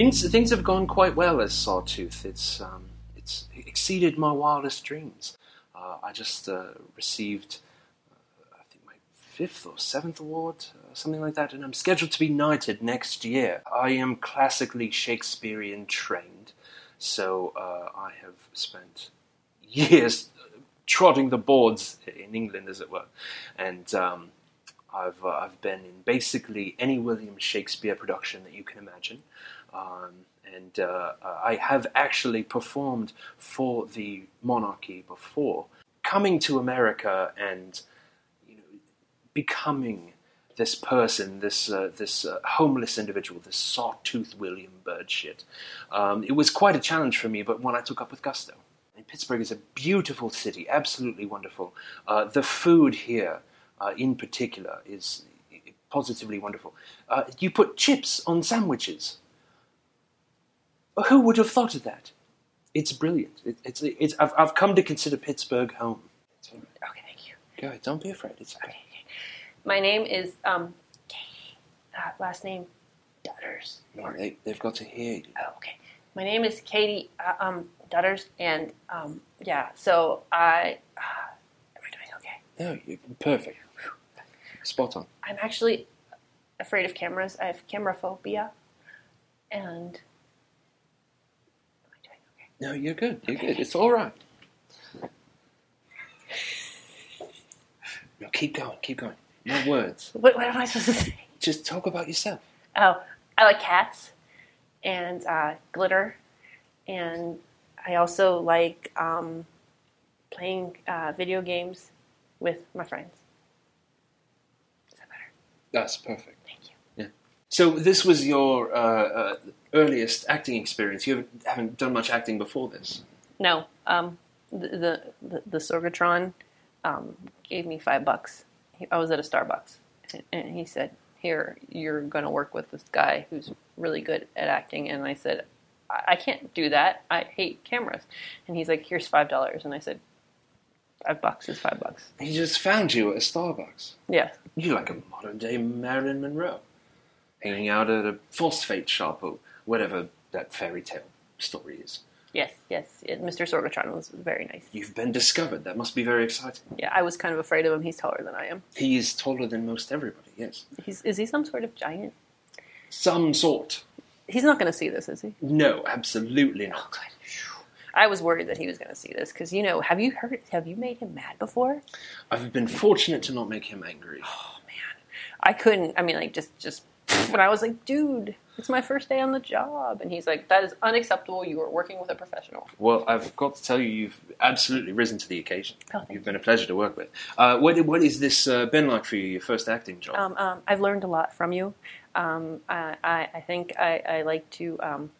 Things things have gone quite well as Sawtooth. It's um, it's exceeded my wildest dreams. Uh, I just uh, received, uh, I think, my fifth or seventh award, uh, something like that, and I'm scheduled to be knighted next year. I am classically Shakespearean trained, so uh, I have spent years trotting the boards in England, as it were, and. Um, I've, uh, I've been in basically any William Shakespeare production that you can imagine. Um, and uh, uh, I have actually performed for the monarchy before. Coming to America and you know, becoming this person, this uh, this uh, homeless individual, this sawtooth William Byrd shit, um, it was quite a challenge for me, but one I took up with gusto. And Pittsburgh is a beautiful city, absolutely wonderful. Uh, the food here, uh, in particular, is positively wonderful. you put chips on sandwiches. Who would have thought of that? It's brilliant. It, it's, it's, I've, I've come to consider Pittsburgh home. Okay, thank you. Go ahead, don't be afraid. It's okay. My name is um, Katie. Uh, last name Dutters. No, they, they've got to hear you. Oh, okay. My name is Katie uh, um, Dutters, and um, yeah, so I. Uh, am I doing okay? No, you're perfect. Spot on. I'm actually afraid of cameras. I have camera phobia, and Okay? no, you're good. You're good. It's all right. No, keep going. Keep going. No words. What, what am I supposed to say? Just talk about yourself. Oh, I like cats and uh, glitter, and I also like um, playing uh, video games with my friends. Is that better? That's perfect. Thank you. Yeah. So this was your uh, uh earliest acting experience? You haven't, haven't done much acting before this. No. Um, the, the, the Sorgatron um, gave me five bucks. I was at a Starbucks, and he said, "Here, you're going to work with this guy who's really good at acting." And I said, I can't do that. I hate cameras." And he's like, "Here's five dollars." And I said, Five bucks is five bucks. He just found you at a Starbucks. Yeah. You're like a modern day Marilyn Monroe, hanging out at a phosphate shop or whatever that fairy tale story is. Yes, yes. Mr. Sorgatron was very nice. You've been discovered. That must be very exciting. Yeah, I was kind of afraid of him. He's taller than I am. He is taller than most everybody, yes. He's, is he some sort of giant? Some sort. He's not going to see this, is he? No, absolutely not. Oh, I was worried that he was going to see this because you know, have you heard? Have you made him mad before? I've been fortunate to not make him angry. Oh man, I couldn't. I mean, like just just when I was like, dude, it's my first day on the job. And he's like, that is unacceptable. You are working with a professional. Well, I've got to tell you, you've absolutely risen to the occasion. Oh, you've been a pleasure to work with. Uh, what, what is this uh, been like for you, your first acting job? Um, um, I've learned a lot from you. Um, I, I, I, think I, I like to, um,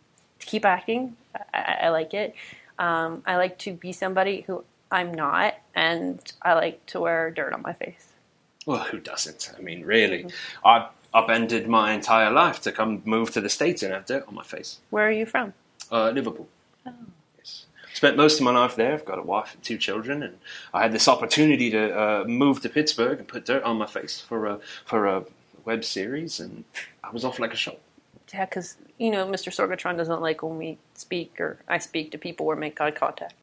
to keep acting. I, I like it. Um, I like to be somebody who I'm not, and I like to wear dirt on my face. Well, who doesn't? I mean, really. Mm-hmm. I upended my entire life to come move to the States and have dirt on my face. Where are you from? Uh, Liverpool. Oh. Yes. Spent most of my life there. I've got a wife and two children, and I had this opportunity to uh, move to Pittsburgh and put dirt on my face for a for a web series, and I was off like a shot. Yeah, because you know, Mr. Sorgatron doesn't like when we speak or I speak to people or make eye contact.